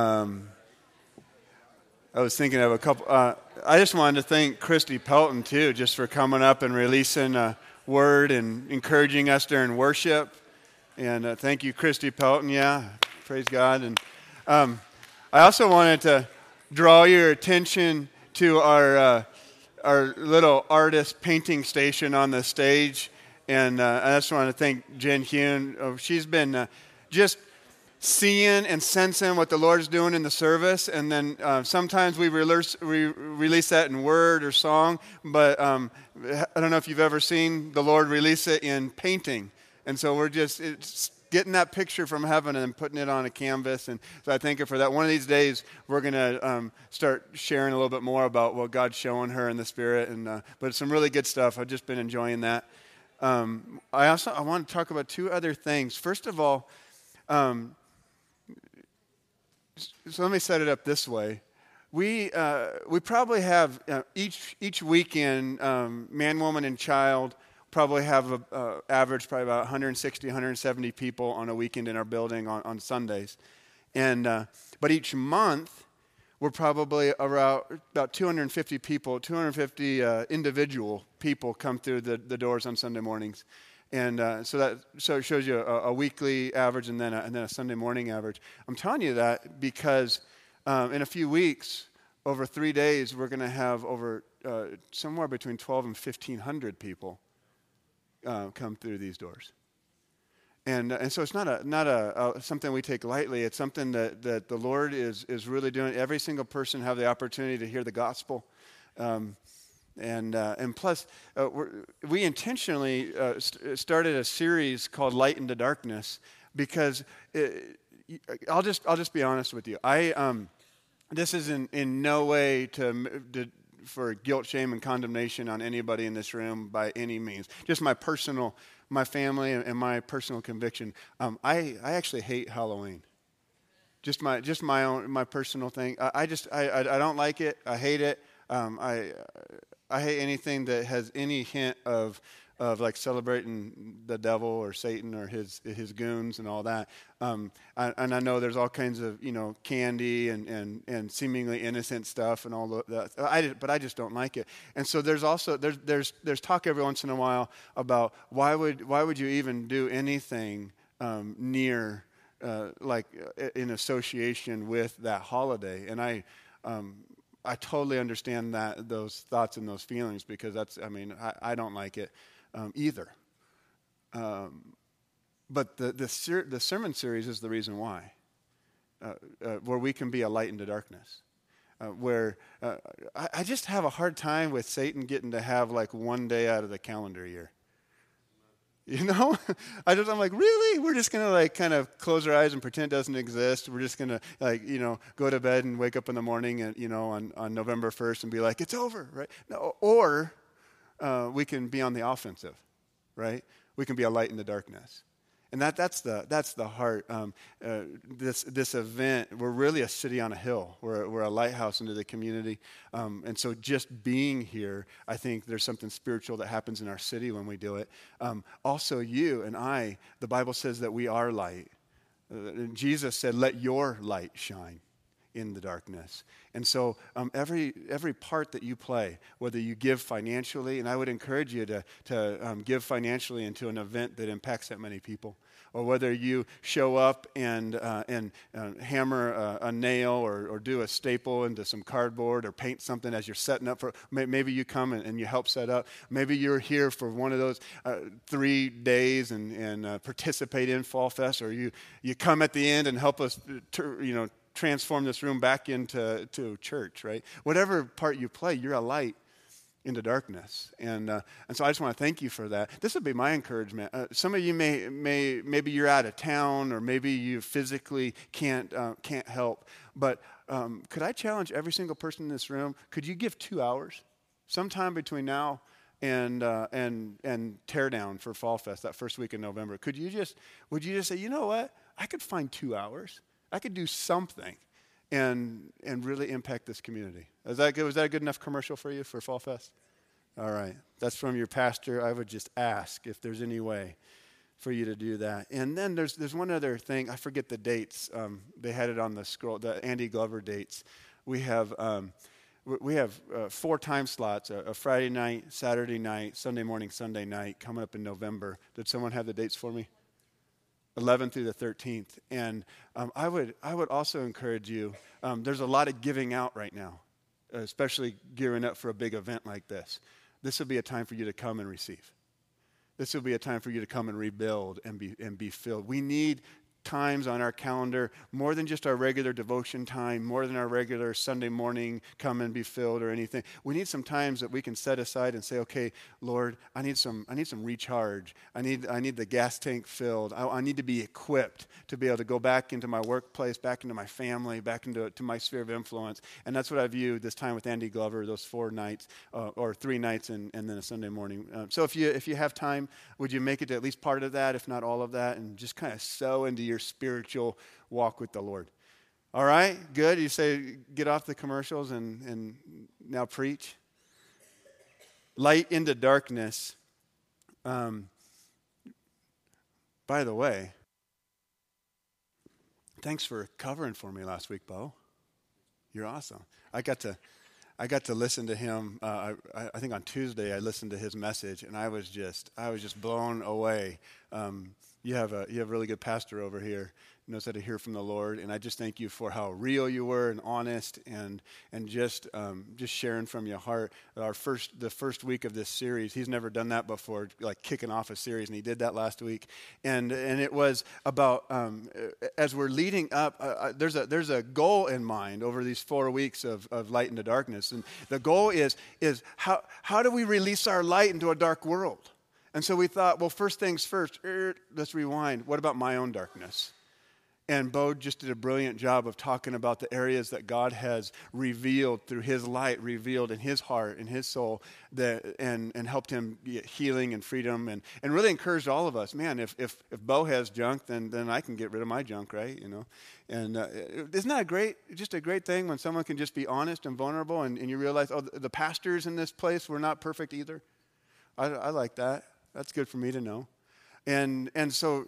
Um, I was thinking of a couple. Uh, I just wanted to thank Christy Pelton too, just for coming up and releasing a word and encouraging us during worship. And uh, thank you, Christy Pelton. Yeah, praise God. And um, I also wanted to draw your attention to our uh, our little artist painting station on the stage. And uh, I just want to thank Jen Hune. Oh, she's been uh, just seeing and sensing what the Lord's doing in the service. And then uh, sometimes we release, we release that in word or song, but um, I don't know if you've ever seen the Lord release it in painting. And so we're just getting that picture from heaven and putting it on a canvas. And so I thank her for that. One of these days, we're going to um, start sharing a little bit more about what God's showing her in the Spirit. And, uh, but some really good stuff. I've just been enjoying that. Um, I also I want to talk about two other things. First of all, um, so let me set it up this way. We, uh, we probably have uh, each, each weekend, um, man, woman, and child probably have an uh, average probably about 160, 170 people on a weekend in our building on, on Sundays. And, uh, but each month, we're probably around about 250 people, 250 uh, individual people come through the, the doors on Sunday mornings. And uh, so that so it shows you a, a weekly average and then a, and then a Sunday morning average. I'm telling you that because um, in a few weeks, over three days, we're going to have over uh, somewhere between 12 and 1,500 people uh, come through these doors. And, uh, and so it's not, a, not a, a, something we take lightly. It's something that, that the Lord is, is really doing. Every single person have the opportunity to hear the gospel. Um, and, uh, and plus, uh, we intentionally uh, st- started a series called Light into Darkness because it, I'll, just, I'll just be honest with you. I, um, this is in, in no way to, to, for guilt, shame, and condemnation on anybody in this room by any means. Just my personal, my family, and my personal conviction. Um, I, I actually hate Halloween just my just my own my personal thing. I, I just I, I, I don't like it. I hate it. Um, I I hate anything that has any hint of of like celebrating the devil or Satan or his his goons and all that. Um, I, and I know there's all kinds of you know candy and, and, and seemingly innocent stuff and all that. I, but I just don't like it. And so there's also there's there's there's talk every once in a while about why would why would you even do anything um, near uh, like uh, in association with that holiday? And I. Um, I totally understand that those thoughts and those feelings because that's I mean I, I don't like it um, either. Um, but the the, ser- the sermon series is the reason why, uh, uh, where we can be a light into darkness. Uh, where uh, I, I just have a hard time with Satan getting to have like one day out of the calendar year. You know, I just I'm like, really? We're just gonna like kind of close our eyes and pretend it doesn't exist. We're just gonna like you know go to bed and wake up in the morning and you know on, on November first and be like, it's over, right? No, or uh, we can be on the offensive, right? We can be a light in the darkness. And that, that's, the, that's the heart. Um, uh, this, this event, we're really a city on a hill. We're, we're a lighthouse into the community. Um, and so just being here, I think there's something spiritual that happens in our city when we do it. Um, also, you and I, the Bible says that we are light. Uh, Jesus said, Let your light shine in the darkness. And so um, every, every part that you play, whether you give financially, and I would encourage you to, to um, give financially into an event that impacts that many people, or whether you show up and, uh, and uh, hammer a, a, nail or, or do a staple into some cardboard or paint something as you're setting up for, maybe you come and, and you help set up. Maybe you're here for one of those uh, three days and, and uh, participate in Fall Fest, or you, you come at the end and help us, to, you know, transform this room back into to church, right? Whatever part you play, you're a light into darkness. And, uh, and so I just want to thank you for that. This would be my encouragement. Uh, some of you may, may, maybe you're out of town or maybe you physically can't, uh, can't help. But um, could I challenge every single person in this room? Could you give two hours, sometime between now and, uh, and, and tear down for Fall Fest, that first week in November? Could you just, would you just say, you know what? I could find two hours. I could do something and, and really impact this community. Is that good? Was that a good enough commercial for you for Fall Fest? All right. That's from your pastor. I would just ask if there's any way for you to do that. And then there's, there's one other thing. I forget the dates. Um, they had it on the scroll, the Andy Glover dates. We have, um, we have uh, four time slots a, a, Friday night, Saturday night, Sunday morning, Sunday night coming up in November. Did someone have the dates for me? 11th through the 13th. And um, I, would, I would also encourage you, um, there's a lot of giving out right now, especially gearing up for a big event like this. This will be a time for you to come and receive. This will be a time for you to come and rebuild and be, and be filled. We need times on our calendar, more than just our regular devotion time, more than our regular Sunday morning come and be filled or anything. We need some times that we can set aside and say, okay, Lord, I need some, I need some recharge. I need, I need the gas tank filled. I, I need to be equipped to be able to go back into my workplace, back into my family, back into to my sphere of influence. And that's what I view this time with Andy Glover, those four nights uh, or three nights and, and then a Sunday morning. Um, so if you, if you have time, would you make it to at least part of that, if not all of that, and just kind of sow into your your spiritual walk with the Lord. All right, good. You say, get off the commercials and, and now preach. Light into darkness. Um, by the way, thanks for covering for me last week, Bo. You're awesome. I got to, I got to listen to him. Uh, I, I, think on Tuesday I listened to his message, and I was just, I was just blown away. Um, you have a you have a really good pastor over here who knows how to hear from the Lord, and I just thank you for how real you were and honest and and just um, just sharing from your heart. Our first the first week of this series, he's never done that before, like kicking off a series, and he did that last week, and and it was about um, as we're leading up. Uh, uh there's a there's a goal in mind over these four weeks of, of light into darkness, and the goal is is how how do we release our light into a dark world? And so we thought, well, first things first, er, let's rewind. What about my own darkness? And Bo just did a brilliant job of talking about the areas that God has revealed through his light, revealed in his heart, in his soul, that, and, and helped him get healing and freedom and, and really encouraged all of us. Man, if, if, if Bo has junk, then, then I can get rid of my junk, right? You know? And uh, isn't that a great, just a great thing when someone can just be honest and vulnerable and, and you realize, oh, the pastors in this place were not perfect either? I, I like that. That's good for me to know. And, and so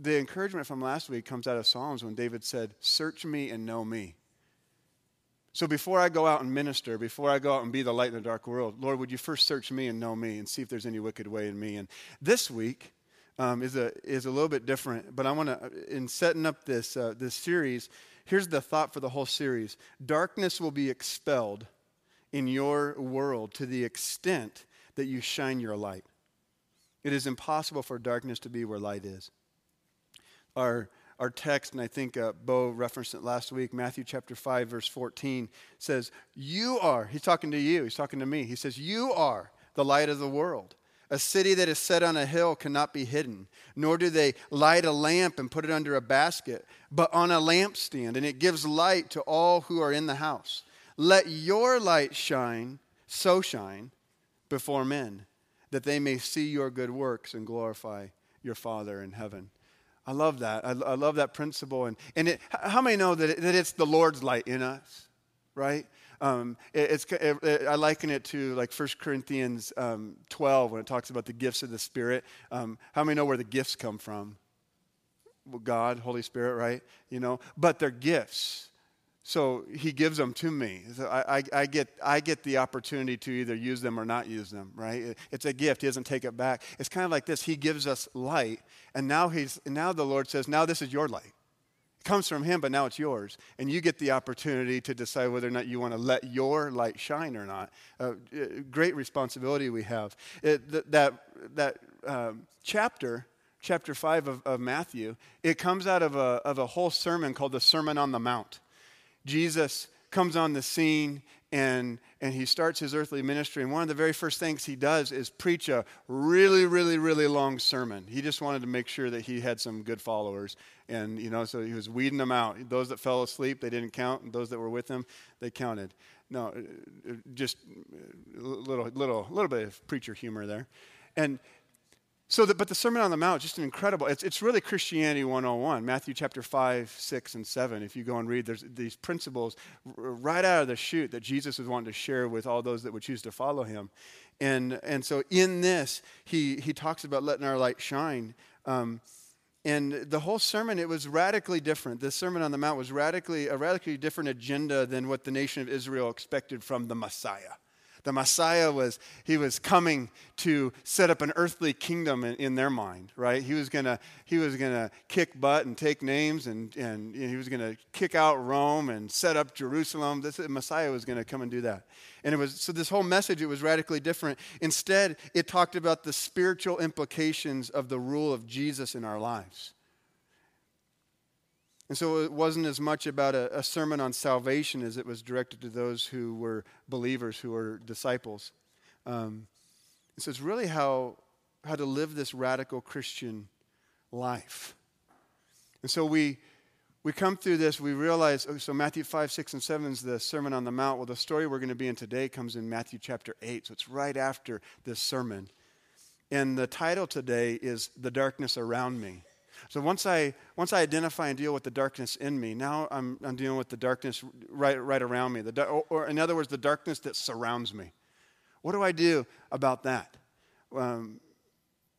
the encouragement from last week comes out of Psalms when David said, Search me and know me. So before I go out and minister, before I go out and be the light in the dark world, Lord, would you first search me and know me and see if there's any wicked way in me? And this week um, is, a, is a little bit different, but I want to, in setting up this, uh, this series, here's the thought for the whole series darkness will be expelled in your world to the extent that you shine your light. It is impossible for darkness to be where light is. Our, our text, and I think uh, Bo referenced it last week, Matthew chapter 5, verse 14, says, You are, he's talking to you, he's talking to me. He says, You are the light of the world. A city that is set on a hill cannot be hidden, nor do they light a lamp and put it under a basket, but on a lampstand, and it gives light to all who are in the house. Let your light shine, so shine, before men that they may see your good works and glorify your Father in heaven. I love that. I, I love that principle. And, and it, how many know that, it, that it's the Lord's light in us, right? Um, it, it's, it, I liken it to like 1 Corinthians um, 12 when it talks about the gifts of the Spirit. Um, how many know where the gifts come from? God, Holy Spirit, right? You know, but they're gifts. So he gives them to me. So I, I, I, get, I get the opportunity to either use them or not use them, right? It's a gift. He doesn't take it back. It's kind of like this. He gives us light, and now, he's, now the Lord says, now this is your light. It comes from him, but now it's yours. And you get the opportunity to decide whether or not you want to let your light shine or not. Uh, great responsibility we have. It, th- that that um, chapter, chapter 5 of, of Matthew, it comes out of a, of a whole sermon called the Sermon on the Mount. Jesus comes on the scene and, and he starts his earthly ministry. And one of the very first things he does is preach a really, really, really long sermon. He just wanted to make sure that he had some good followers. And, you know, so he was weeding them out. Those that fell asleep, they didn't count. And those that were with him, they counted. No, uh, uh, just a little, little, little bit of preacher humor there. And so, the, but the Sermon on the Mount is just an incredible, it's, it's really Christianity 101, Matthew chapter 5, 6, and 7. If you go and read, there's these principles right out of the chute that Jesus was wanting to share with all those that would choose to follow him. And, and so in this, he, he talks about letting our light shine. Um, and the whole sermon, it was radically different. The Sermon on the Mount was radically, a radically different agenda than what the nation of Israel expected from the Messiah. The Messiah was, he was coming to set up an earthly kingdom in, in their mind, right? He was gonna, he was gonna kick butt and take names and, and he was gonna kick out Rome and set up Jerusalem. This Messiah was gonna come and do that. And it was, so this whole message, it was radically different. Instead, it talked about the spiritual implications of the rule of Jesus in our lives. And so it wasn't as much about a, a, sermon on salvation as it was directed to those who were believers, who were disciples. Um, so it's really how, how to live this radical Christian life. And so we, we come through this, we realize, oh, so Matthew 5, 6, and 7 is the Sermon on the Mount. Well, the story we're going to be in today comes in Matthew chapter 8. So it's right after this sermon. And the title today is The Darkness Around Me. So once I, once I identify and deal with the darkness in me, now I'm, I'm dealing with the darkness right, right around me. The, or, or, in other words, the darkness that surrounds me. What do I do about that? Um,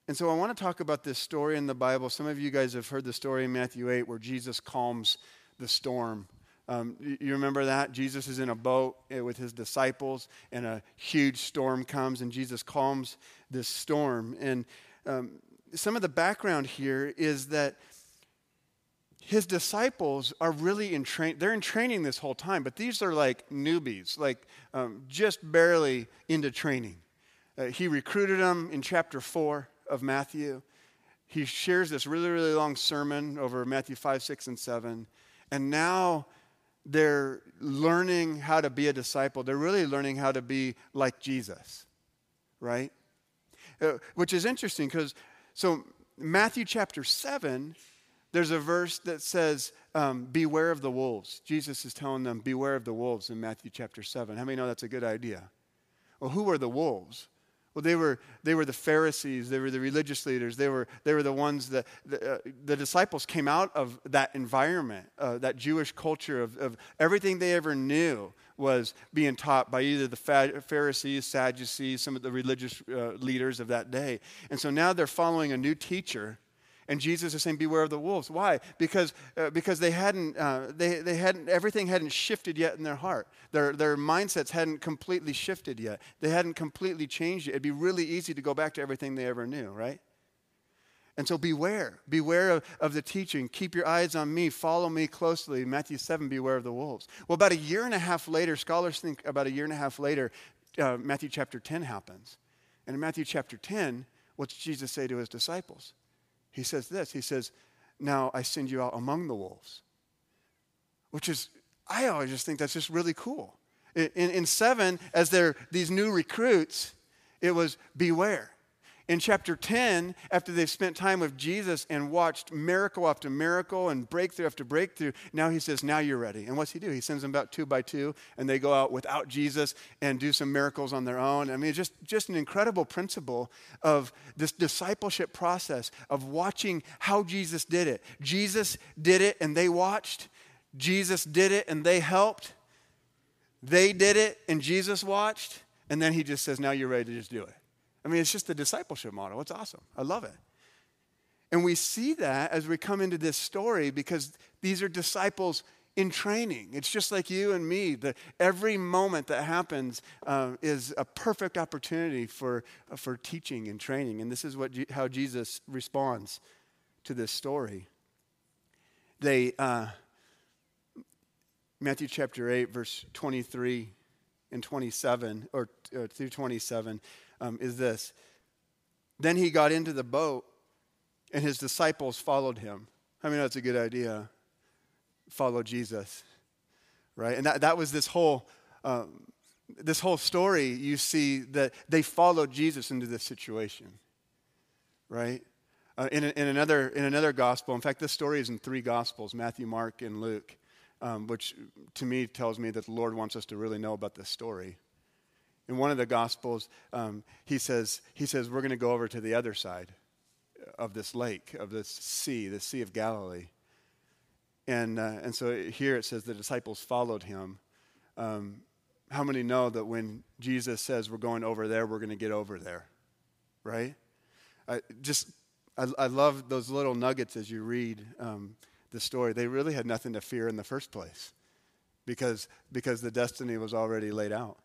and so I want to talk about this story in the Bible. Some of you guys have heard the story in Matthew 8 where Jesus calms the storm. Um, you remember that? Jesus is in a boat eh, with his disciples, and a huge storm comes, and Jesus calms this storm. And um, some of the background here is that his disciples are really in train they're in training this whole time but these are like newbies like um, just barely into training. Uh, he recruited them in chapter 4 of matthew. He shares this really really long sermon over matthew 5 6 and 7 and now they're learning how to be a disciple. They're really learning how to be like jesus right? Uh, which is interesting because so, Matthew chapter 7, there's a verse that says, um, Beware of the wolves. Jesus is telling them, Beware of the wolves in Matthew chapter 7. How many know that's a good idea? Well, who are the wolves? Well, they were, they were the Pharisees, they were the religious leaders, they were, they were the ones that the, uh, the disciples came out of that environment, uh, that Jewish culture of, of everything they ever knew was being taught by either the Pharisees, Sadducees, some of the religious uh, leaders of that day. And so now they're following a new teacher. And Jesus is saying, "Beware of the wolves." Why? Because, uh, because they hadn't, uh, they, they hadn't, everything hadn't shifted yet in their heart. Their, their mindsets hadn't completely shifted yet. They hadn't completely changed yet. It'd be really easy to go back to everything they ever knew, right? And so beware. Beware of, of, the teaching. Keep your eyes on me. Follow me closely. Matthew 7, beware of the wolves. Well, about a year and a half later, scholars think about a year and a half later, uh, Matthew chapter 10 happens. And in Matthew chapter 10, what's Jesus say to his disciples? He says this He says, Now I send you out among the wolves. Which is, I always just think that's just really cool. In, in, in 7, as they're these new recruits, it was beware. In chapter 10, after they've spent time with Jesus and watched miracle after miracle and breakthrough after breakthrough, now he says, Now you're ready. And what's he do? He sends them about two by two, and they go out without Jesus and do some miracles on their own. I mean, just, just an incredible principle of this discipleship process of watching how Jesus did it. Jesus did it, and they watched. Jesus did it, and they helped. They did it, and Jesus watched. And then he just says, Now you're ready to just do it. I mean, it's just the discipleship model. It's awesome. I love it. And we see that as we come into this story because these are disciples in training. It's just like you and me. The, every moment that happens uh, is a perfect opportunity for, uh, for teaching and training. And this is what, how Jesus responds to this story. They, uh, Matthew chapter 8, verse 23 and 27, or uh, through 27 um, is this. Then he got into the boat, and his disciples followed him. I mean, that's a good idea. Follow Jesus, right? And that, that was this whole. Um, this whole story, you see that they followed Jesus into this situation, right? Uh, in, in, another, in another gospel, in fact, this story is in three gospels Matthew, Mark, and Luke, um, which to me tells me that the Lord wants us to really know about this story. In one of the Gospels, um, he, says, he says, We're going to go over to the other side. of this lake, of this sea, the Sea of Galilee. And, uh, and so here it says the disciples followed him. Um, how many know that when Jesus says we're going over there, we're going to get over there? Right? I just, I, I love those little nuggets as you read um, the story. They really had nothing to fear in the first place because, because the destiny was already laid out.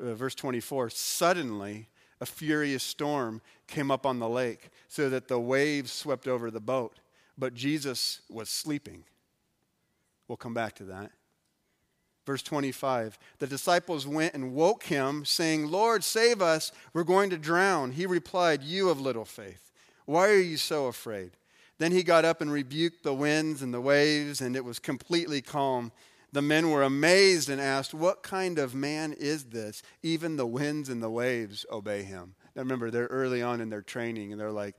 Uh, verse 24 suddenly a furious storm came up on the lake so that the waves swept over the boat, but Jesus was sleeping. We'll come back to that. Verse 25 The disciples went and woke him, saying, Lord, save us, we're going to drown. He replied, You of little faith, why are you so afraid? Then he got up and rebuked the winds and the waves, and it was completely calm. The men were amazed and asked, What kind of man is this? Even the winds and the waves obey him. Now remember, they're early on in their training, and they're like,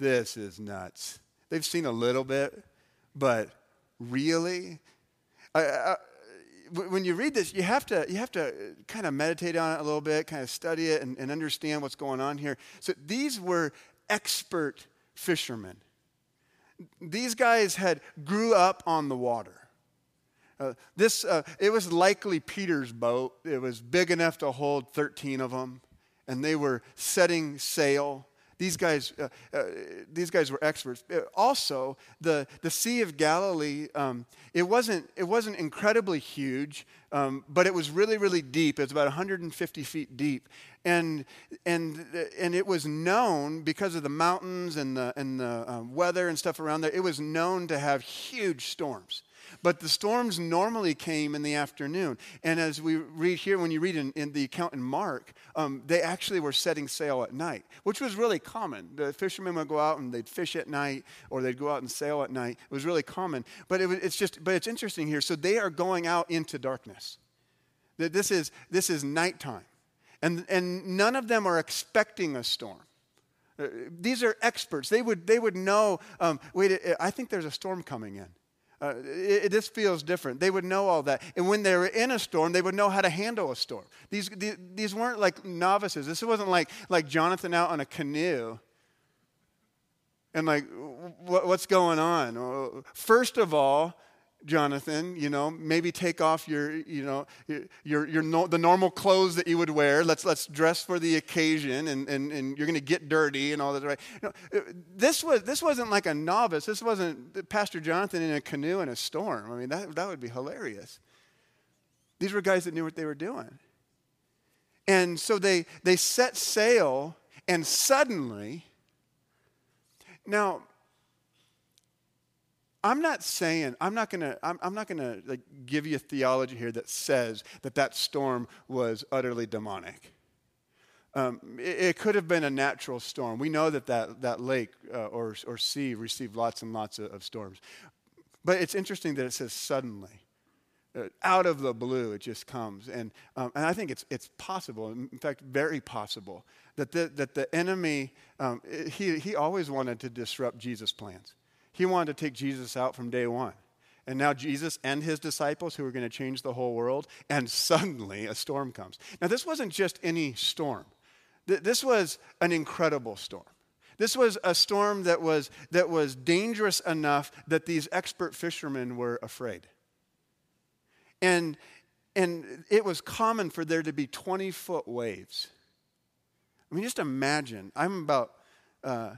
This is nuts. They've seen a little bit, but really? I, I, when you read this, you have to, you have to kind of meditate on it a little bit, kind of study it, and, and understand what's going on here. So these were expert fishermen. These guys had grew up on the water. Uh, this, uh, it was likely Peter's boat. It was big enough to hold 13 of them, and they were setting sail. These guys, uh, uh, these guys were experts. Uh, also, the, the Sea of Galilee, um, it, wasn't, it wasn't incredibly huge, um, but it was really, really deep. It was about 150 feet deep. And, and, and it was known because of the mountains and the, and the um, weather and stuff around there, it was known to have huge storms. But the storms normally came in the afternoon. And as we read here, when you read in, in the account in Mark, um, they actually were setting sail at night, which was really common. The fishermen would go out and they'd fish at night, or they'd go out and sail at night. It was really common. But it it's just, but it's interesting here. So they are going out into darkness. This is, this is nighttime. And, and none of them are expecting a storm. Uh, these are experts. They would, they would know, um, wait, I think there's a storm coming in. Uh, it, this feels different. They would know all that. And when they were in a storm, they would know how to handle a storm. These, these, these weren't like novices. This wasn't like, like Jonathan out on a canoe and like, what, what's going on? First of all, Jonathan, you know, maybe take off your, you know, your, your, no, the normal clothes that you would wear. Let's, let's dress for the occasion and, and, and you're going to get dirty and all that. Right? You know, uh, this, was, this wasn't like a novice. This wasn't Pastor Jonathan in a canoe in a storm. I mean, that, that would be hilarious. These were guys that knew what they were doing. And so they, they set sail and suddenly, now, I'm not saying, I'm not going to, I'm, I'm, not going to like, give you a theology here that says that that storm was utterly demonic. Um, it, it, could have been a natural storm. We know that that, that lake uh, or, or sea received lots and lots of, of storms. But it's interesting that it says suddenly. Uh, out of the blue, it just comes. And, um, and I think it's, it's possible, in fact, very possible, that the, that the enemy, um, he, he always wanted to disrupt Jesus' plans. He wanted to take Jesus out from day one. And now Jesus and his disciples, who are going to change the whole world, and suddenly a storm comes. Now, this wasn't just any storm, this was an incredible storm. This was a storm that was, that was dangerous enough that these expert fishermen were afraid. And, and it was common for there to be 20 foot waves. I mean, just imagine, I'm about uh,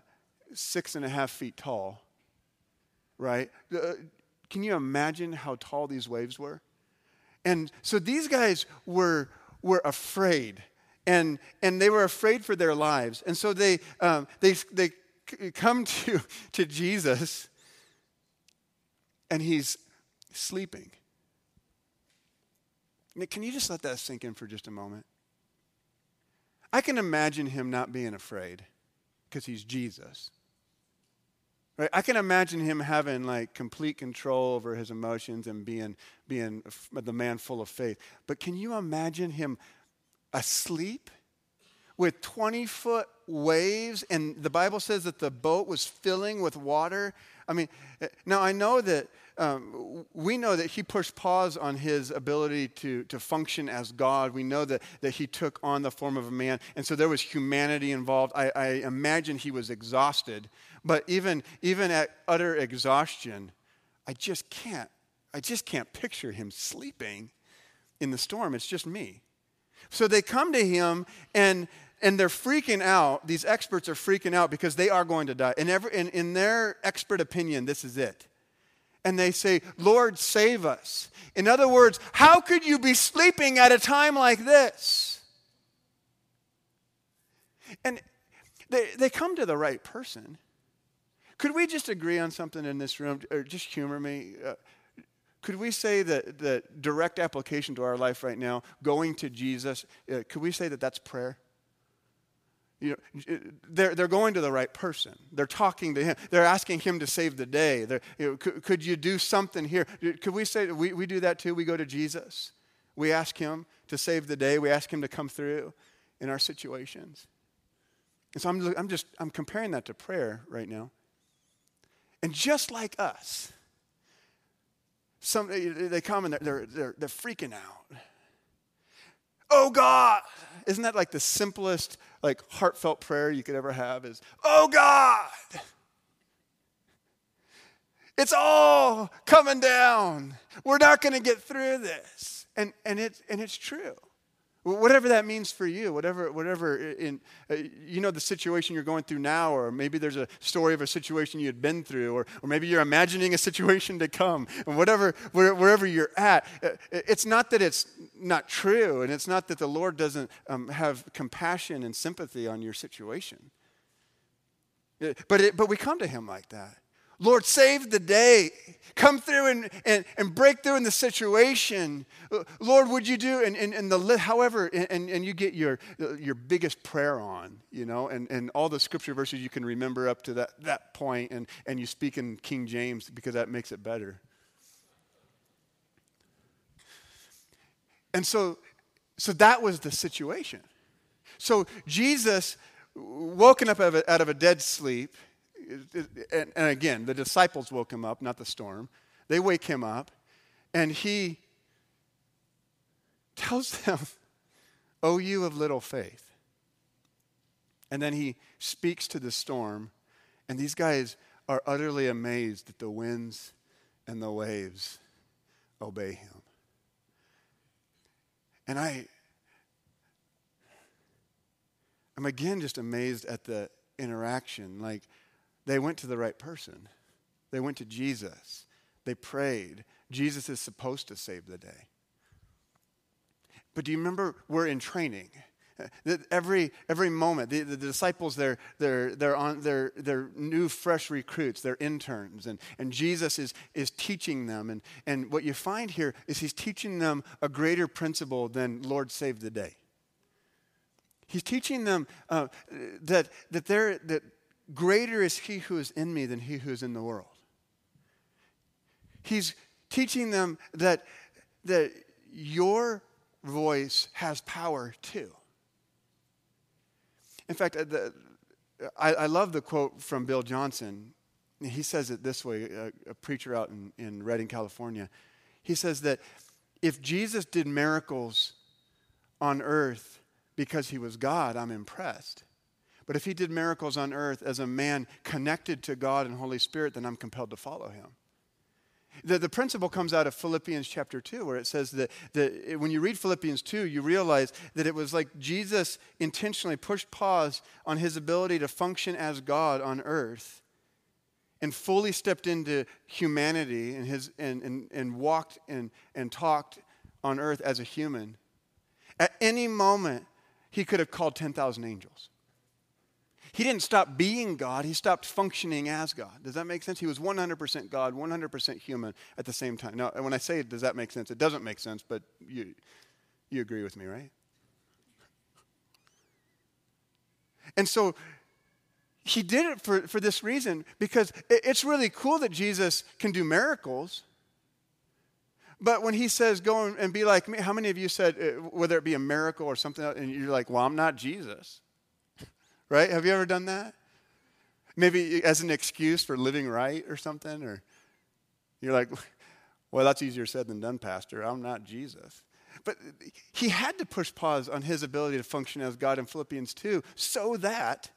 six and a half feet tall right? Uh, can you imagine how tall these waves were? And so these guys were, were afraid, and, and they were afraid for their lives. And so they, um, they, they come to, to Jesus, and he's sleeping. Nick, can you just let that sink in for just a moment? I can imagine him not being afraid because he's Jesus. Right? I can imagine him having like complete control over his emotions and being, being the man full of faith. But can you imagine him asleep with 20 foot waves, and the Bible says that the boat was filling with water. I mean, now I know that um, we know that he pushed pause on his ability to, to function as God. We know that, that he took on the form of a man, and so there was humanity involved. I, I imagine he was exhausted, but even, even at utter exhaustion, I just can't, I just can't picture him sleeping in the storm. It's just me. So they come to him and and they're freaking out. These experts are freaking out because they are going to die. And every, in, in their expert opinion, this is it. And they say, Lord, save us. In other words, how could you be sleeping at a time like this? And they, they come to the right person. Could we just agree on something in this room, or just humor me? Uh, could we say that, the direct application to our life right now, going to Jesus, uh, could we say that that's prayer? You know, they're, they're going to the right person. They're talking to him. They're asking him to save the day. You know, could, could, you do something here? Could we say we, we do that too? We go to Jesus. We ask him to save the day. We ask him to come through in our situations. And so I'm, I'm just I'm comparing that to prayer right now. And just like us, some, eh, eh, they come and they're, they're, they're freaking out. Oh God! Isn't that like the simplest, like heartfelt prayer you could ever have? Is, Oh God! It's all coming down. We're not going to get through this. And, and, it, and it's true. Whatever that means for you, whatever, whatever in, uh, you know the situation you're going through now, or maybe there's a story of a situation you had been through, or, or maybe you're imagining a situation to come, and whatever, where, wherever you're at, uh, it's not that it's not true, and it's not that the Lord doesn't um, have compassion and sympathy on your situation. Uh, but, it, but we come to Him like that. Lord, save the day. Come through and, and, and break through in the situation. Lord, would you do, and, and, and the, however, and, and you get your, your biggest prayer on, you know, and, and all the scripture verses you can remember up to that, that point, and, and you speak in King James because that makes it better. And so, so that was the situation. So Jesus, woken up out of a, out of a dead sleep, and, and again, the disciples woke him up, not the storm. They wake him up, and he tells them, Oh, you of little faith. And then he speaks to the storm, and these guys are utterly amazed that the winds and the waves obey him. And I, I'm again just amazed at the interaction. Like, they went to the right person. They went to Jesus. They prayed. Jesus is supposed to save the day. But do you remember we're in training? Every, every moment, the, the disciples, they're, they're, they're, on, they're, they're new, fresh recruits, they're interns, and, and Jesus is, is teaching them. And, and what you find here is he's teaching them a greater principle than Lord save the day. He's teaching them uh, that, that, they're, that Greater is he who is in me than he who is in the world. He's teaching them that, that your voice has power too. In fact, uh, the, I, I, love the quote from Bill Johnson. He says it this way a, a preacher out in, in Redding, California. He says that if Jesus did miracles on earth because he was God, I'm impressed. But if he did miracles on earth as a man connected to God and Holy Spirit, then I'm compelled to follow him. The, the principle comes out of Philippians chapter 2, where it says that, that when you read Philippians 2, you realize that it was like Jesus intentionally pushed pause on his ability to function as God on earth and fully stepped into humanity and, his, and, and, and walked and, and talked on earth as a human. At any moment, he could have called 10,000 angels. He didn't stop being God, he stopped functioning as God. Does that make sense? He was 100% God, 100% human at the same time. Now, when I say does that make sense? It doesn't make sense, but you, you agree with me, right? And so he did it for, for this reason because it's really cool that Jesus can do miracles. But when he says, go and be like me, how many of you said, uh, whether it be a miracle or something else, and you're like, well, I'm not Jesus? Right? Have you ever done that? Maybe as an excuse for living right or something, or you're like, well, that's easier said than done, Pastor. I'm not Jesus. But he had to push pause on his ability to function as God in Philippians 2 so that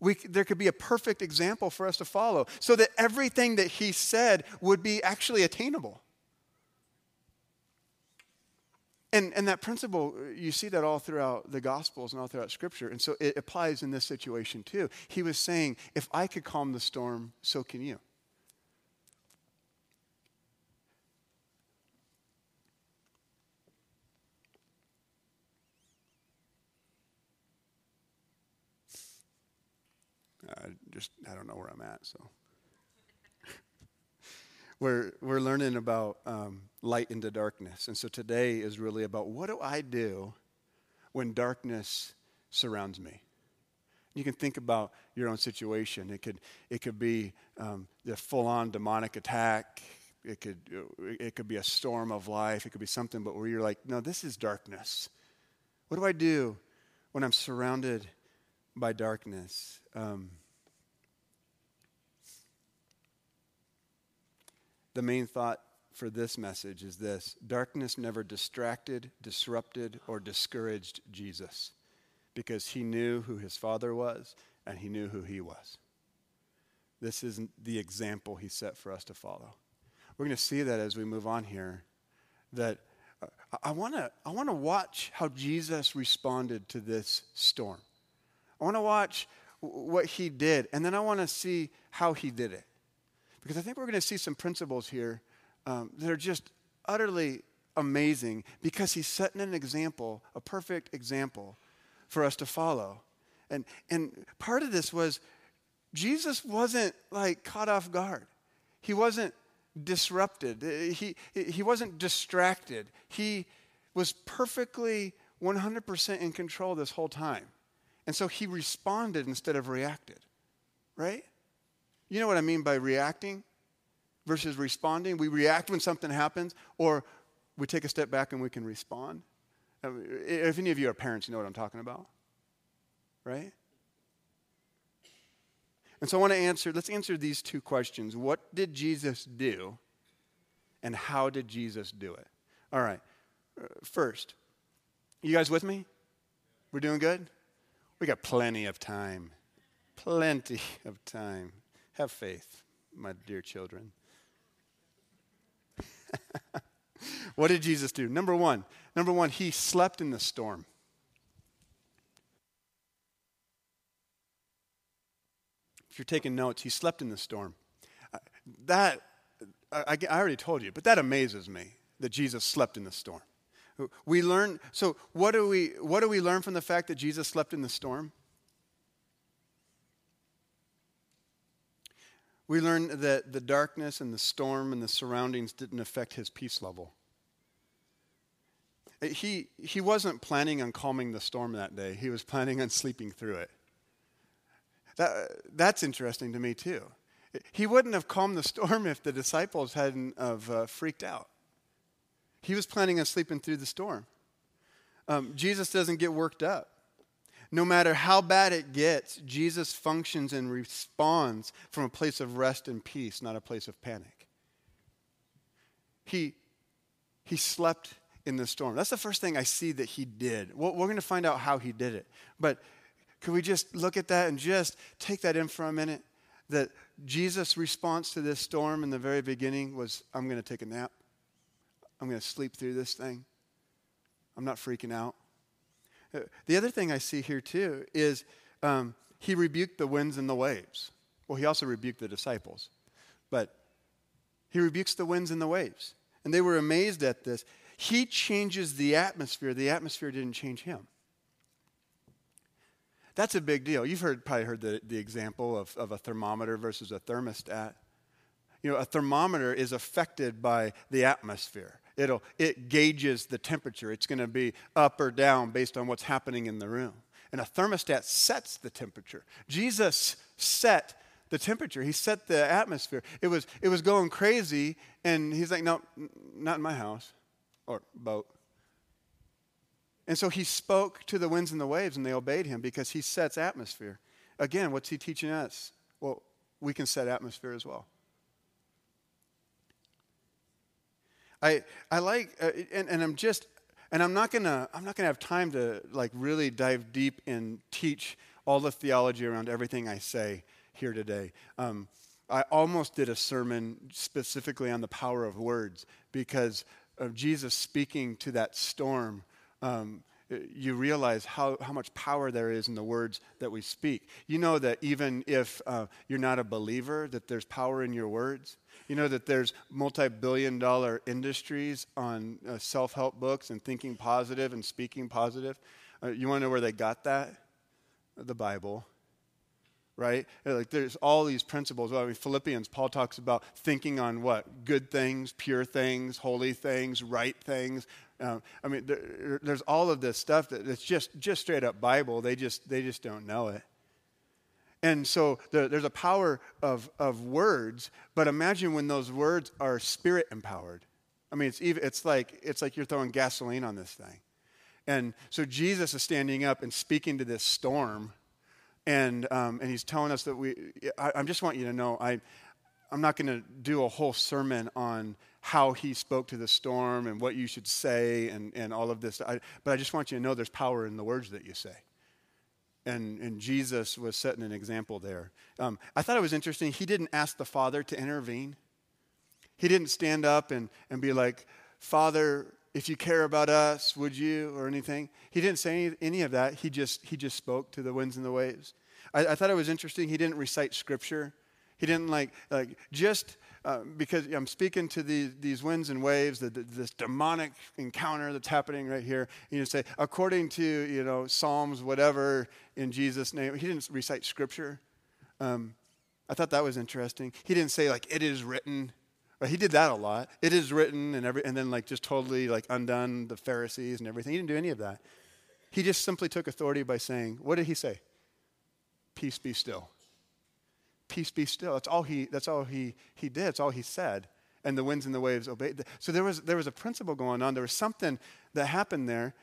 we, there could be a perfect example for us to follow, so that everything that he said would be actually attainable. And, and that principle, uh, you see that all throughout the Gospels and all throughout Scripture. And so it applies in this situation too. He was saying, if I could calm the storm, so can you. I just, I don't know where I'm at, so. We're, we're learning about um, light into darkness. And so today is really about what do I do when darkness surrounds me? You can think about your own situation. It could, it could be um, the full on demonic attack. It could, it could be a storm of life. It could be something, but where you're like, no, this is darkness. What do I do when I'm surrounded by darkness? Um, the main thought for this message is this darkness never distracted, disrupted, or discouraged Jesus because he knew who his father was and he knew who he was. This isn't the example he set for us to follow. We're going to see that as we move on here, that uh, I want to I want to watch how Jesus responded to this storm. I want to watch what he did, and then I want to see how he did it. Because I think we're going to see some principles here um, that are just utterly amazing because he's setting an example, a perfect example for us to follow. And, and part of this was Jesus wasn't like caught off guard. He wasn't disrupted. He, he wasn't distracted. He was perfectly 100% in control this whole time. And so he responded instead of reacted, right? You know what I mean by reacting versus responding? We react when something happens, or we take a step back and we can respond. If any of you are parents, you know what I'm talking about, right? And so I want to answer, let's answer these two questions. What did Jesus do? And how did Jesus do it? All right. Uh, first, you guys with me? We're doing good? We got plenty of time. Plenty of time. Have faith, my dear children. what did Jesus do? Number one, number one, he slept in the storm. If you're taking notes, he slept in the storm. Uh, that, I, I already told you, but that amazes me that Jesus slept in the storm. We learn, so what do we, what do we learn from the fact that Jesus slept in the storm? We learn that the darkness and the storm and the surroundings didn't affect his peace level. He, he wasn't planning on calming the storm that day, he was planning on sleeping through it. That, that's interesting to me, too. He wouldn't have calmed the storm if the disciples hadn't have, uh, freaked out. He was planning on sleeping through the storm. Um, Jesus doesn't get worked up. No matter how bad it gets, Jesus functions and responds from a place of rest and peace, not a place of panic. He, he slept in the storm. That's the first thing I see that he did. We're going to find out how he did it. But could we just look at that and just take that in for a minute? That Jesus' response to this storm in the very beginning was, I'm going to take a nap. I'm going to sleep through this thing. I'm not freaking out. The other thing I see here too is um, he rebuked the winds and the waves. Well, he also rebuked the disciples, but he rebukes the winds and the waves. And they were amazed at this. He changes the atmosphere. The atmosphere didn't change him. That's a big deal. You've heard, probably heard the, the example of, of a thermometer versus a thermostat. You know, a thermometer is affected by the atmosphere. It'll, it gauges the temperature. It's going to be up or down based on what's happening in the room. And a thermostat sets the temperature. Jesus set the temperature. He set the atmosphere. It was, it was going crazy, and he's like, no, not in my house or boat. And so he spoke to the winds and the waves, and they obeyed him because he sets atmosphere. Again, what's he teaching us? Well, we can set atmosphere as well. I, I like, uh, and, and I'm just, and I'm not gonna, I'm not gonna have time to like really dive deep and teach all the theology around everything I say here today. Um, I almost did a sermon specifically on the power of words because of Jesus speaking to that storm. Um, you realize how, how much power there is in the words that we speak. You know that even if uh, you're not a believer, that there's power in your words. You know that there's multi-billion dollar industries on uh, self-help books and thinking positive and speaking positive. Uh, you want to know where they got that? The Bible right? Like there's all these principles. Well, I mean, Philippians, Paul talks about thinking on what? Good things, pure things, holy things, right things. Um, I mean, there, there's all of this stuff that it's just just straight up Bible. They just they just don't know it. And so the, there's a power of, of words, but imagine when those words are spirit empowered. I mean, it's, even, it's, like, it's like you're throwing gasoline on this thing. And so Jesus is standing up and speaking to this storm and, um, and he's telling us that we, I, I just want you to know, I, I'm not going to do a whole sermon on how he spoke to the storm and what you should say and, and all of this. I, but I just want you to know there's power in the words that you say. And, and Jesus was setting an example there. Um, I thought it was interesting. He didn't ask the Father to intervene. He didn't stand up and, and be like, Father, if you care about us, would you, or anything. He didn't say any, any of that. He just, he just spoke to the winds and the waves. I, I thought it was interesting. He didn't recite scripture. He didn't like, like just uh, because I'm speaking to these, these winds and waves, the, the, this demonic encounter that's happening right here. You say, according to, you know, Psalms, whatever, in Jesus' name. He didn't recite scripture. Um, I thought that was interesting. He didn't say, like, it is written. But he did that a lot. It is written and every, and then like just totally like undone the Pharisees and everything. He didn't do any of that. He just simply took authority by saying, what did he say? Peace be still. Peace be still. That's all he that's all he he did. That's all he said. And the winds and the waves obeyed. So there was there was a principle going on. There was something that happened there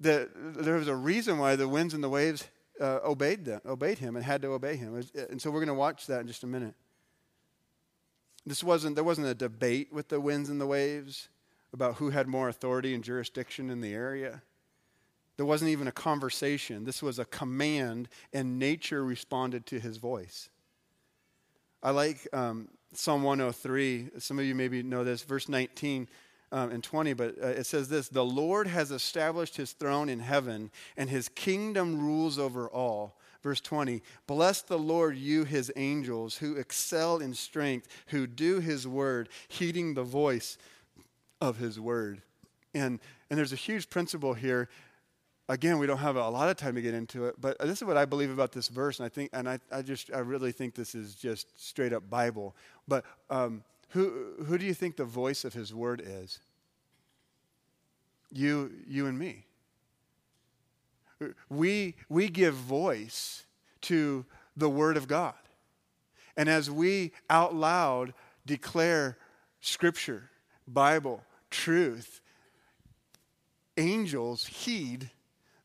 that there was a reason why the winds and the waves uh, obeyed them, obeyed him and had to obey him. And so we're going to watch that in just a minute. This wasn't, there wasn't a debate with the winds and the waves about who had more authority and jurisdiction in the area. There wasn't even a conversation. This was a command, and nature responded to his voice. I like um, Psalm 103. Some of you maybe know this, verse 19 um, and 20, but uh, it says this The Lord has established his throne in heaven, and his kingdom rules over all. Verse 20 Bless the Lord, you his angels, who excel in strength, who do his word, heeding the voice of his word. And, and there's a huge principle here. Again, we don't have a lot of time to get into it, but this is what I believe about this verse, and I think, and I, I just, I really think this is just straight up Bible. But um, who, who do you think the voice of his word is? You, you and me we, we give voice to the Word of God. And as we out loud declare Scripture, Bible, truth, angels heed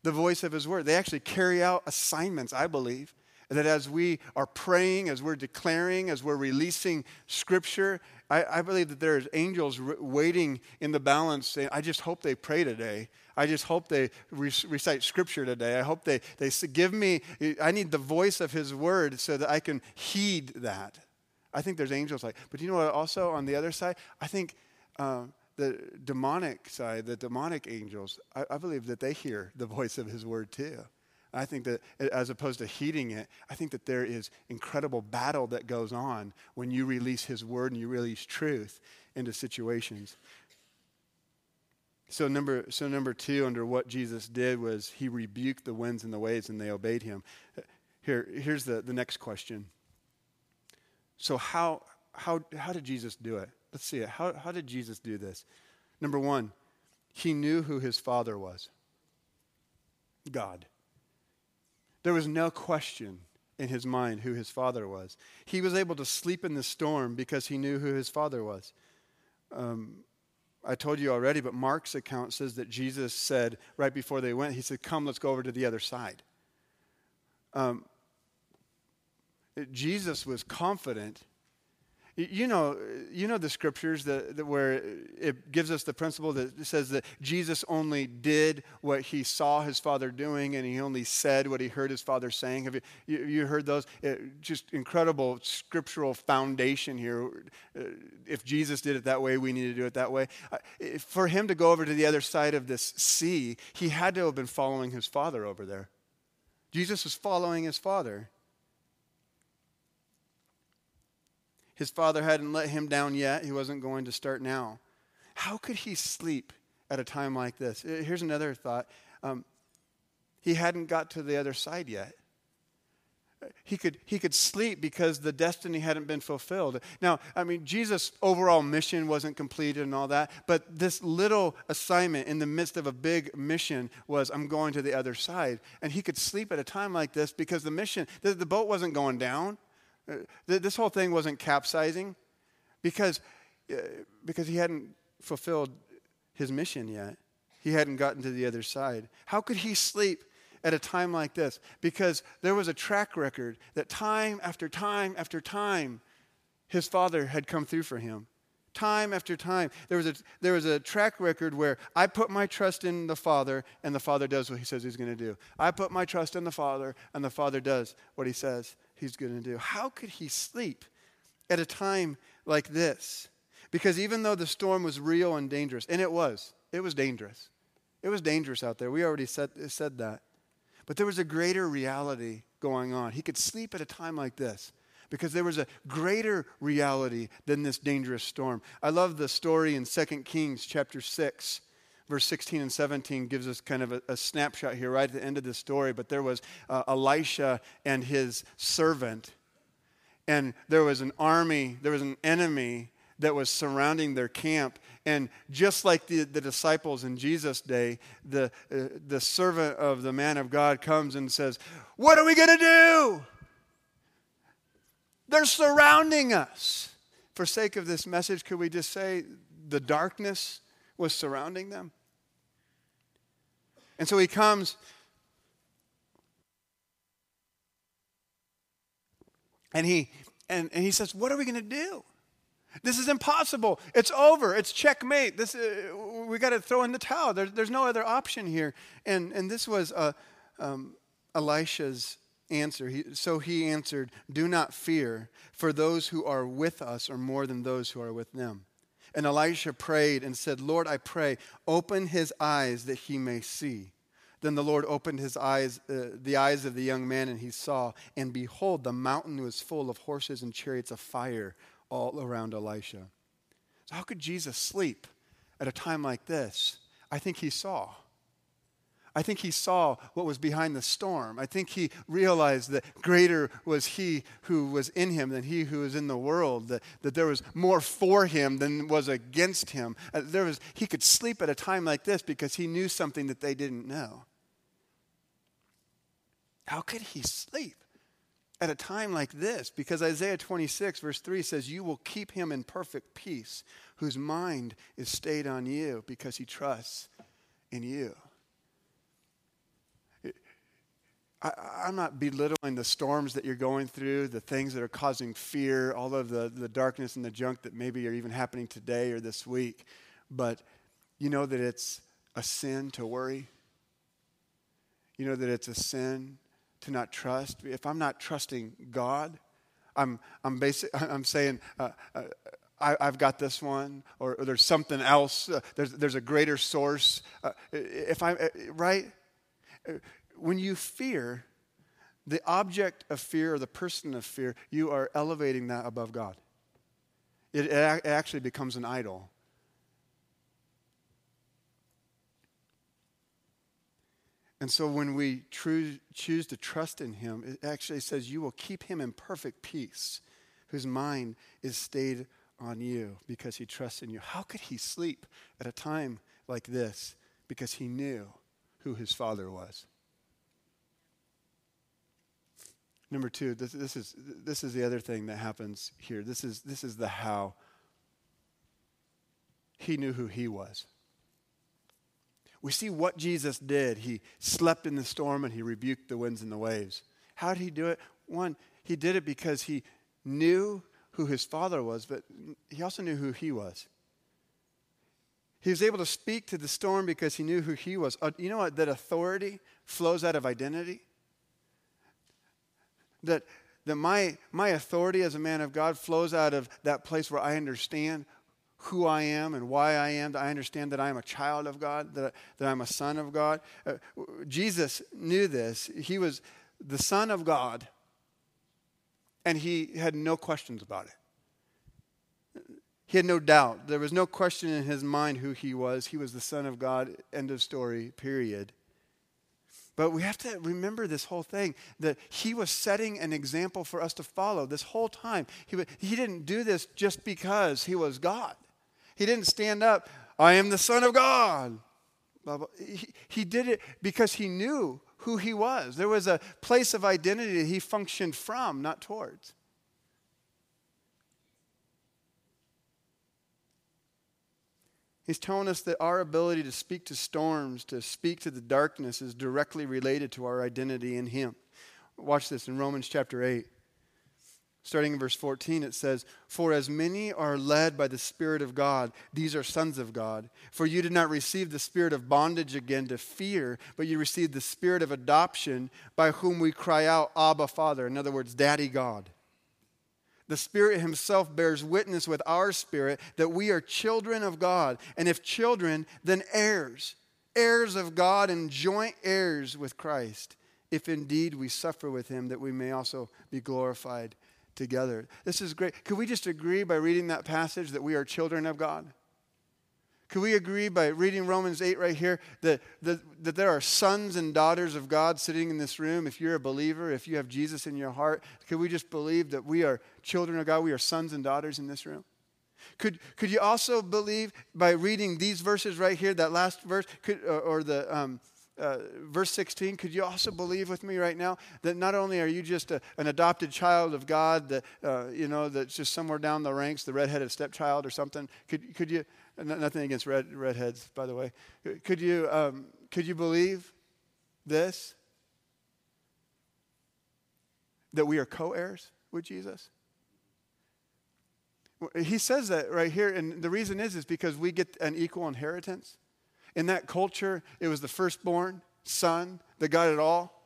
the voice of His Word. They actually carry out assignments, I believe. That as we are praying, as we're declaring, as we're releasing Scripture, I, I believe that there's angels re- waiting in the balance saying, I just hope they pray today. I just hope they re- recite scripture today. I hope they, they give me, I need the voice of his word so that I can heed that. I think there's angels like, but you know what? Also on the other side, I think um, the demonic side, the demonic angels, I, I believe that they hear the voice of his word too. I think that as opposed to heeding it, I think that there is incredible battle that goes on when you release His word and you release truth into situations. So number, so number two, under what Jesus did was He rebuked the winds and the waves, and they obeyed Him. Here, here's the, the next question. So how, how, how did Jesus do it? Let's see it. How, how did Jesus do this? Number one, He knew who His Father was God. There was no question in his mind who his father was. He was able to sleep in the storm because he knew who his father was. Um, I told you already, but Mark's account says that Jesus said right before they went, He said, Come, let's go over to the other side. Um, Jesus was confident you know, you know the scriptures that, that, where it gives us the principle that says that Jesus only did what he saw his father doing and he only said what he heard his father saying. Have you, you, you heard those? It, just incredible scriptural foundation here. Uh, if Jesus did it that way, we need to do it that way. Uh, for him to go over to the other side of this sea, he had to have been following his father over there. Jesus was following his father. His father hadn't let him down yet. He wasn't going to start now. How could he sleep at a time like this? Uh, here's another thought. Um, he hadn't got to the other side yet. He could, he could sleep because the destiny hadn't been fulfilled. Now, I mean, Jesus' overall mission wasn't completed and all that, but this little assignment in the midst of a big mission was I'm going to the other side. And he could sleep at a time like this because the mission, the, the boat wasn't going down. Uh, this whole thing wasn't capsizing because, uh, because he hadn't fulfilled his mission yet. He hadn't gotten to the other side. How could he sleep at a time like this? Because there was a track record that time after time after time, his father had come through for him. Time after time. There was a, there was a track record where I put my trust in the Father, and the Father does what he says he's going to do. I put my trust in the Father, and the Father does what he says he's going to do. How could he sleep at a time like this? Because even though the storm was real and dangerous, and it was, it was dangerous. It was dangerous out there. We already said, said that. But there was a greater reality going on. He could sleep at a time like this because there was a greater reality than this dangerous storm. I love the story in 2 Kings chapter 6 verse 16 and 17 gives us kind of a, a, snapshot here right at the end of the story. But there was uh, Elisha and his servant, and there was an army, there was an enemy that was surrounding their camp. And just like the, the disciples in Jesus' day, the, uh, the servant of the man of God comes and says, What are we going to do? They're surrounding us. For sake of this message, could we just say the darkness was surrounding them? And so he comes and he and, and he says, What are we going to do? This is impossible. It's over. It's checkmate. This, uh, we got to throw in the towel. There, there's no other option here. And, and this was uh, um, Elisha's answer. He, so he answered, Do not fear, for those who are with us are more than those who are with them. And Elisha prayed and said, Lord, I pray, open his eyes that he may see. Then the Lord opened his eyes, uh, the eyes of the young man, and he saw, and behold, the mountain was full of horses and chariots of fire all around Elisha. So, how could Jesus sleep at a time like this? I think he saw. I think he saw what was behind the storm. I think he realized that greater was he who was in him than he who was in the world, that, that there was more for him than was against him. Uh, there was, he could sleep at a time like this because he knew something that they didn't know. How could he sleep at a time like this? Because Isaiah 26, verse 3 says, You will keep him in perfect peace, whose mind is stayed on you because he trusts in you. I, am not belittling the storms that you're going through, the things that are causing fear, all of the, the darkness and the junk that maybe are even happening today or this week. But you know that it's a sin to worry. You know that it's a sin to not trust. If I'm not trusting God, I'm, I'm, basic, I'm saying, uh, uh, I, have got this one, or, or there's something else, uh, there's, there's a greater source. Uh, if I, uh, right? When you fear, the object of fear or the person of fear, you are elevating that above God. It, it actually becomes an idol. And so when we choose to trust in Him, it actually says, You will keep Him in perfect peace, whose mind is stayed on you because He trusts in you. How could He sleep at a time like this? Because He knew who His Father was. Number two, this, this, is, this is the other thing that happens here. This is, this is the how. he knew who he was. We see what Jesus did. He slept in the storm and he rebuked the winds and the waves. How did he do it? One, he did it because he knew who his father was, but he also knew who he was. He was able to speak to the storm because he knew who he was. Uh, you know what? That authority flows out of identity. That, that my, my authority as a man of God flows out of that place where I understand who I am and why I am, that I understand that I am a child of God, that, that I'm a son of God. Uh, Jesus knew this. He was the Son of God, and he had no questions about it. He had no doubt. There was no question in his mind who he was. He was the Son of God, end of story, period. But we have to remember this whole thing that he was setting an example for us to follow this whole time. He, he didn't do this just because he was God. He didn't stand up, I am the Son of God. He, he did it because he knew who he was. There was a place of identity he functioned from, not towards. He's telling us that our ability to speak to storms, to speak to the darkness, is directly related to our identity in Him. Watch this in Romans chapter 8. Starting in verse 14, it says, For as many are led by the Spirit of God, these are sons of God. For you did not receive the spirit of bondage again to fear, but you received the spirit of adoption, by whom we cry out, Abba, Father. In other words, Daddy God. The Spirit Himself bears witness with our spirit that we are children of God. And if children, then heirs, heirs of God and joint heirs with Christ, if indeed we suffer with Him, that we may also be glorified together. This is great. Could we just agree by reading that passage that we are children of God? Could we agree by reading Romans 8 right here that, that, that there are sons and daughters of God sitting in this room? If you're a believer, if you have Jesus in your heart, could we just believe that we are children of God? We are sons and daughters in this room? Could, could you also believe by reading these verses right here, that last verse, could, or, or the, um, uh, verse 16, could you also believe with me right now that not only are you just a, an adopted child of God, that, uh, you know, that's just somewhere down the ranks, the redheaded stepchild or something, could, could you, Nothing against red, redheads, by the way. Could you, um, could you believe this? That we are co heirs with Jesus? He says that right here, and the reason is is because we get an equal inheritance. In that culture, it was the firstborn son that got it all.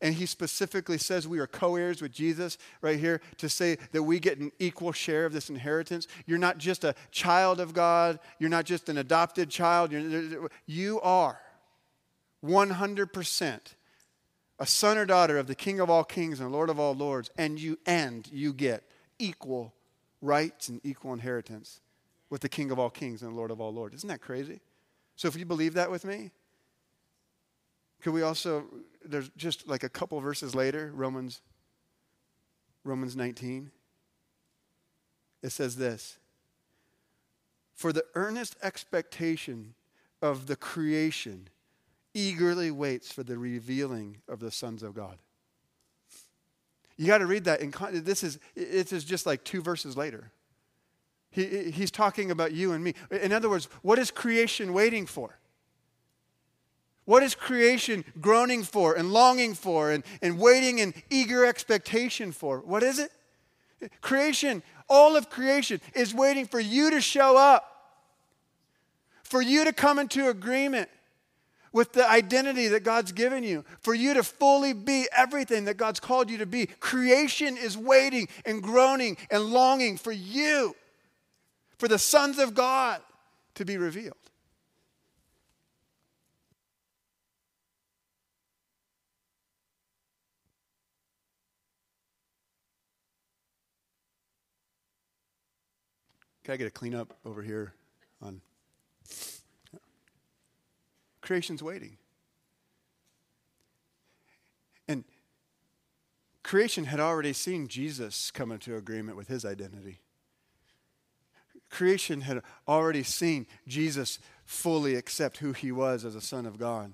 And he specifically says we are co heirs with Jesus right here to say that we get an equal share of this inheritance. You're not just a child of God, you're not just an adopted child, you're, you are 100% a son or daughter of the King of all kings and Lord of all lords, and you, and you get equal rights and equal inheritance with the King of all kings and Lord of all lords. Isn't that crazy? So if you believe that with me, could we also, there's just like a couple verses later, Romans, Romans 19. It says this For the earnest expectation of the creation eagerly waits for the revealing of the sons of God. You got to read that. In, this is it is just like two verses later. He, he's talking about you and me. In other words, what is creation waiting for? What is creation groaning for and longing for and, and waiting in eager expectation for? What is it? Creation, all of creation is waiting for you to show up, for you to come into agreement with the identity that God's given you, for you to fully be everything that God's called you to be. Creation is waiting and groaning and longing for you, for the sons of God to be revealed. Can I get a cleanup over here on creation's waiting. And creation had already seen Jesus come into agreement with his identity. Creation had already seen Jesus fully accept who he was as a son of God.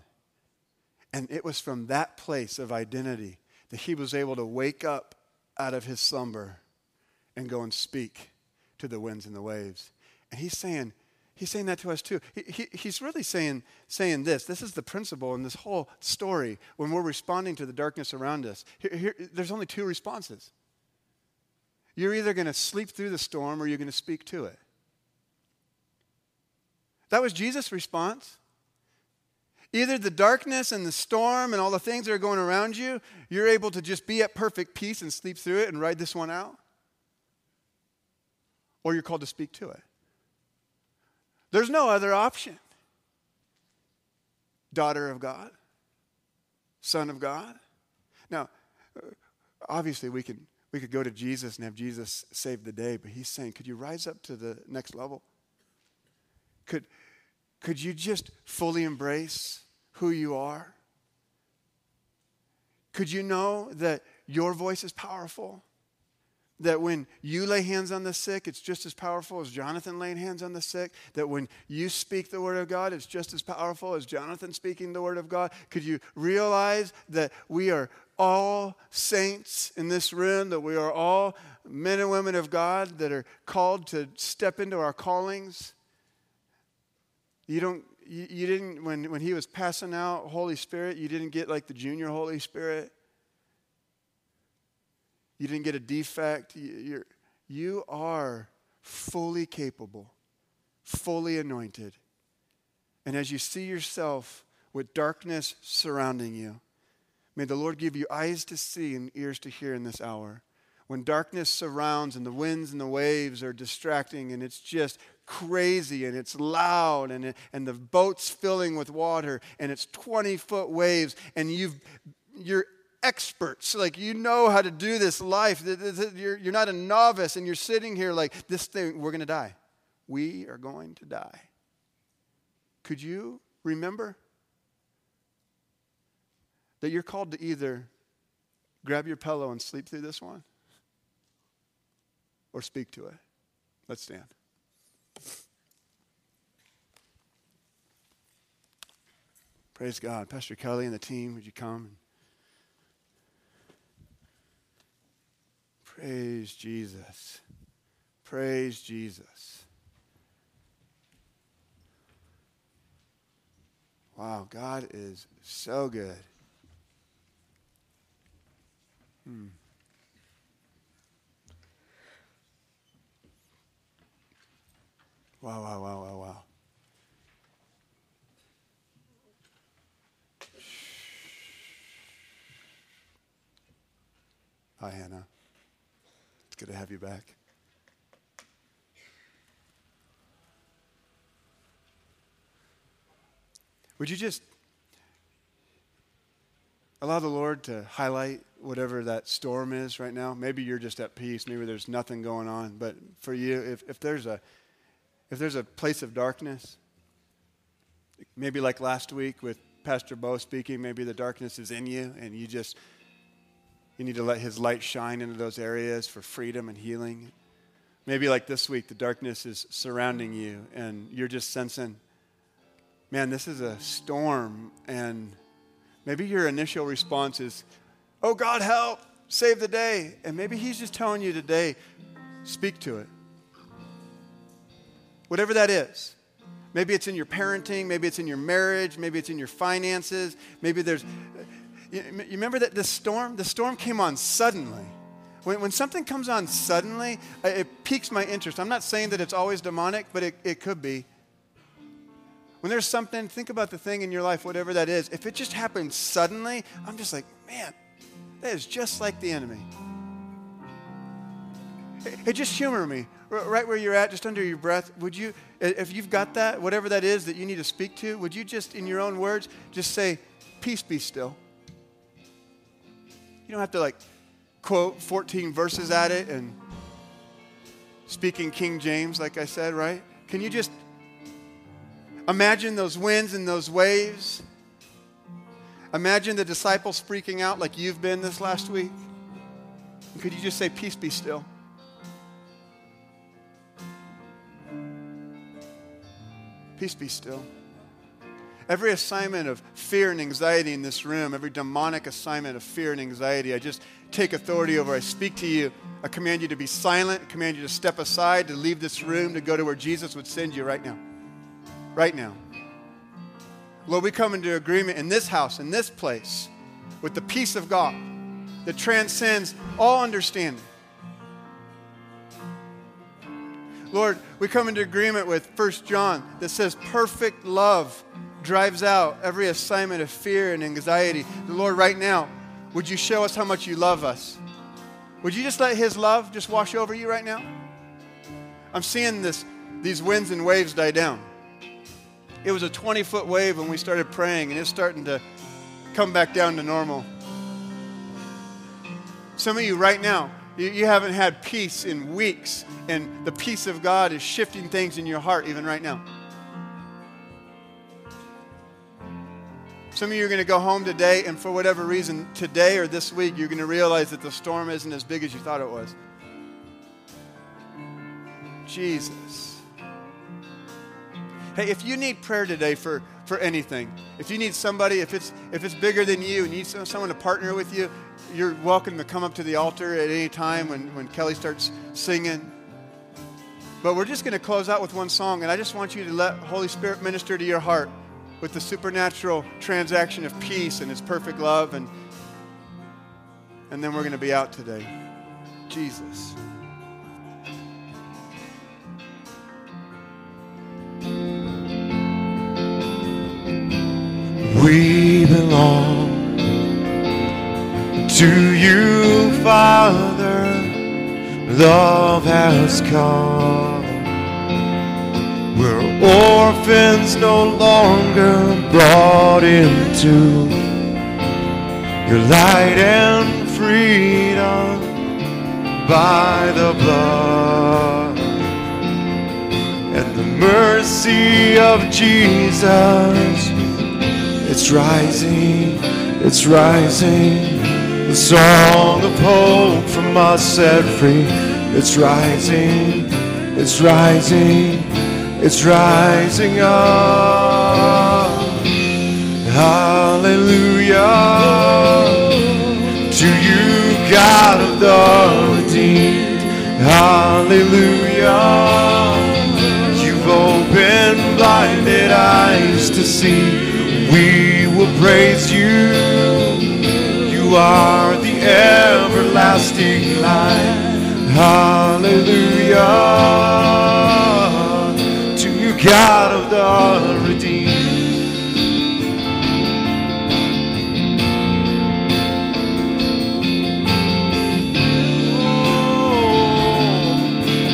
And it was from that place of identity that he was able to wake up out of his slumber and go and speak to the winds and the waves. And he's saying, He's saying that to us too. He, he, he's really saying, saying this. This is the principle in this whole story when we're responding to the darkness around us. Here, here, there's only two responses. You're either going to sleep through the storm or you're going to speak to it. That was Jesus' response. Either the darkness and the storm and all the things that are going around you, you're able to just be at perfect peace and sleep through it and ride this one out, or you're called to speak to it. There's no other option. Daughter of God, Son of God. Now, obviously, we can we could go to Jesus and have Jesus save the day, but he's saying, could you rise up to the next level? Could, could you just fully embrace who you are? Could you know that your voice is powerful? That when you lay hands on the sick, it's just as powerful as Jonathan laying hands on the sick. That when you speak the word of God, it's just as powerful as Jonathan speaking the word of God. Could you realize that we are all saints in this room, that we are all men and women of God that are called to step into our callings? You don't you, you didn't when when he was passing out Holy Spirit, you didn't get like the junior Holy Spirit. You didn't get a defect. You're, you are fully capable, fully anointed. And as you see yourself with darkness surrounding you, may the Lord give you eyes to see and ears to hear in this hour. When darkness surrounds and the winds and the waves are distracting and it's just crazy and it's loud and, it, and the boat's filling with water and it's 20 foot waves and you've, you're experts. Like, you know how to do this life. You're, you're not a novice and you're sitting here like, this thing, we're going to die. We are going to die. Could you remember that you're called to either grab your pillow and sleep through this one or speak to it? Let's stand. Praise God. Pastor Kelly and the team, would you come? Praise Jesus. Praise Jesus. Wow, God is so good. Hmm. Wow, wow, wow, wow, wow. Hi, Hannah. Good to have you back. Would you just allow the Lord to highlight whatever that storm is right now? Maybe you're just at peace. Maybe there's nothing going on. But for you, if, if there's a if there's a place of darkness, maybe like last week with Pastor Bo speaking, maybe the darkness is in you and you just you need to let his light shine into those areas for freedom and healing. Maybe like this week the darkness is surrounding you and you're just sensing man, this is a storm and maybe your initial response is, "Oh God, help! Save the day." And maybe he's just telling you today, speak to it whatever that is. Maybe it's in your parenting, maybe it's in your marriage, maybe it's in your finances, maybe there's. You remember that the storm? The storm came on suddenly. When, when something comes on suddenly, it piques my interest. I'm not saying that it's always demonic, but it, it could be. When there's something, think about the thing in your life, whatever that is. If it just happens suddenly, I'm just like, man, that is just like the enemy. Hey, just humor me right where you're at, just under your breath, would you, if you've got that, whatever that is that you need to speak to, would you just, in your own words, just say, Peace be still? You don't have to like quote 14 verses at it and speaking King James, like I said, right? Can you just imagine those winds and those waves? Imagine the disciples freaking out like you've been this last week. Could you just say, Peace be still? Peace be still. Every assignment of fear and anxiety in this room, every demonic assignment of fear and anxiety, I just take authority over. I speak to you. I command you to be silent. I command you to step aside, to leave this room, to go to where Jesus would send you right now. right now. Lord, we come into agreement in this house, in this place, with the peace of God that transcends all understanding. Lord, we come into agreement with 1 John that says perfect love drives out every assignment of fear and anxiety. The Lord, right now, would you show us how much you love us? Would you just let His love just wash over you right now? I'm seeing this, these winds and waves die down. It was a 20 foot wave when we started praying, and it's starting to come back down to normal. Some of you right now, you, you haven't had peace in weeks, and the peace of God is shifting things in your heart even right now. Some of you are going to go home today, and for whatever reason, today or this week, you're going to realize that the storm isn't as big as you thought it was. Jesus. Hey, if you need prayer today for, for anything, if you need somebody, if it's, if it's bigger than you, and you need someone to partner with you, you're welcome to come up to the altar at any time when, when Kelly starts singing. But we're just going to close out with one song, and I just want you to let Holy Spirit minister to your heart with the supernatural transaction of peace and His perfect love, and, and then we're going to be out today. Jesus. We belong to you, Father. Love has come. We're orphans no longer brought into your light and freedom by the blood and the mercy of Jesus. It's rising, it's rising. The song of hope from us set free. It's rising, it's rising, it's rising up. Hallelujah. To you, God of the redeemed. Hallelujah. You've opened blinded eyes to see. We will praise you. You are the everlasting light. Hallelujah. God of the redeemed.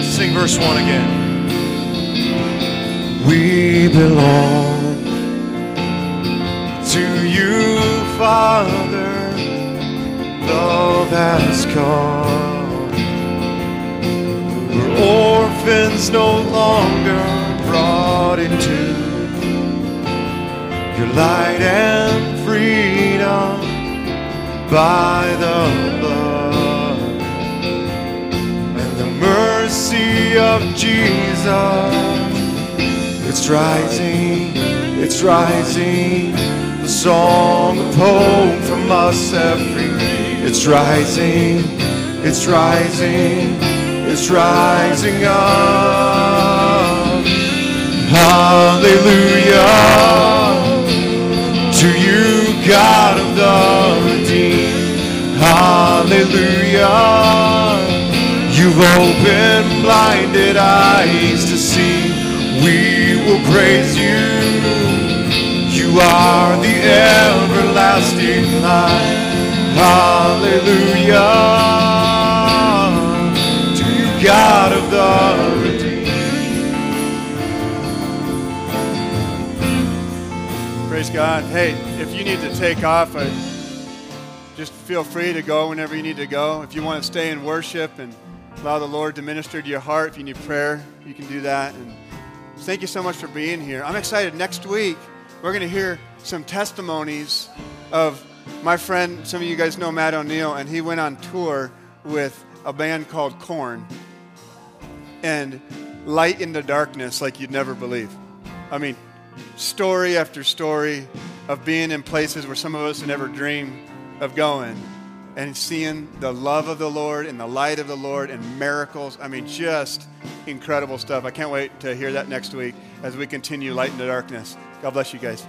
Sing verse 1 again. We belong to you, Father. Love has come. We're orphans no longer brought into your light and freedom by the blood and the mercy of Jesus. It's rising, it's rising. The song of hope from us free. It's rising, it's rising, it's rising up. Hallelujah. To you, God of the redeemed. Hallelujah. You've opened blinded eyes to see. We will praise you. You are the everlasting light. Hallelujah. To you, God of the redeemed. Praise God. Hey, if you need to take off, I, just feel free to go whenever you need to go. If you want to stay in worship and allow the Lord to minister to your heart, if you need prayer, you can do that. And thank you so much for being here. I'm excited. Next week, we're going to hear some testimonies of my friend. Some of you guys know Matt O'Neill, and he went on tour with a band called Korn and light in the darkness like you'd never believe. I mean, story after story of being in places where some of us never dreamed of going. and seeing the love of the Lord and the light of the Lord and miracles. I mean, just incredible stuff. I can't wait to hear that next week as we continue Light in the Darkness. God bless you guys.